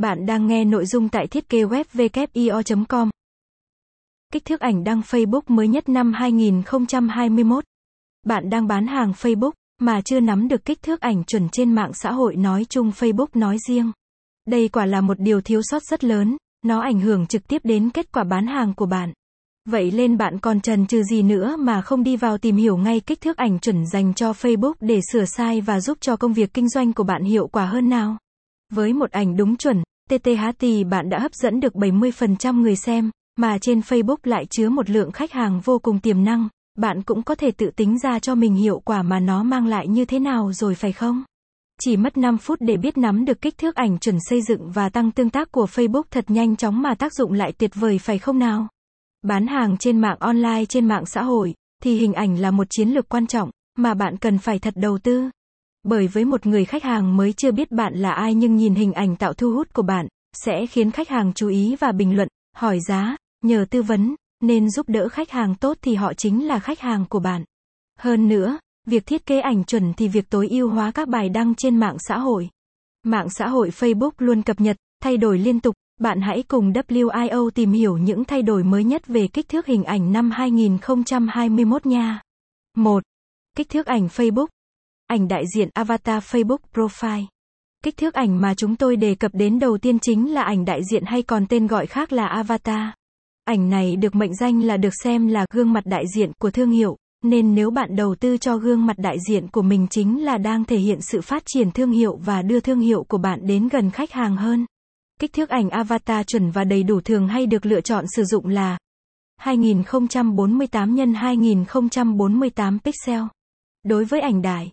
Bạn đang nghe nội dung tại thiết kế web com Kích thước ảnh đăng Facebook mới nhất năm 2021. Bạn đang bán hàng Facebook, mà chưa nắm được kích thước ảnh chuẩn trên mạng xã hội nói chung Facebook nói riêng. Đây quả là một điều thiếu sót rất lớn, nó ảnh hưởng trực tiếp đến kết quả bán hàng của bạn. Vậy nên bạn còn trần trừ gì nữa mà không đi vào tìm hiểu ngay kích thước ảnh chuẩn dành cho Facebook để sửa sai và giúp cho công việc kinh doanh của bạn hiệu quả hơn nào? Với một ảnh đúng chuẩn, TTH bạn đã hấp dẫn được 70% người xem, mà trên Facebook lại chứa một lượng khách hàng vô cùng tiềm năng, bạn cũng có thể tự tính ra cho mình hiệu quả mà nó mang lại như thế nào rồi phải không? Chỉ mất 5 phút để biết nắm được kích thước ảnh chuẩn xây dựng và tăng tương tác của Facebook thật nhanh chóng mà tác dụng lại tuyệt vời phải không nào? Bán hàng trên mạng online trên mạng xã hội, thì hình ảnh là một chiến lược quan trọng, mà bạn cần phải thật đầu tư. Bởi với một người khách hàng mới chưa biết bạn là ai nhưng nhìn hình ảnh tạo thu hút của bạn, sẽ khiến khách hàng chú ý và bình luận, hỏi giá, nhờ tư vấn, nên giúp đỡ khách hàng tốt thì họ chính là khách hàng của bạn. Hơn nữa, việc thiết kế ảnh chuẩn thì việc tối ưu hóa các bài đăng trên mạng xã hội. Mạng xã hội Facebook luôn cập nhật, thay đổi liên tục, bạn hãy cùng WIO tìm hiểu những thay đổi mới nhất về kích thước hình ảnh năm 2021 nha. 1. Kích thước ảnh Facebook Ảnh đại diện avatar Facebook profile. Kích thước ảnh mà chúng tôi đề cập đến đầu tiên chính là ảnh đại diện hay còn tên gọi khác là avatar. Ảnh này được mệnh danh là được xem là gương mặt đại diện của thương hiệu, nên nếu bạn đầu tư cho gương mặt đại diện của mình chính là đang thể hiện sự phát triển thương hiệu và đưa thương hiệu của bạn đến gần khách hàng hơn. Kích thước ảnh avatar chuẩn và đầy đủ thường hay được lựa chọn sử dụng là 2048 x 2048 pixel. Đối với ảnh đại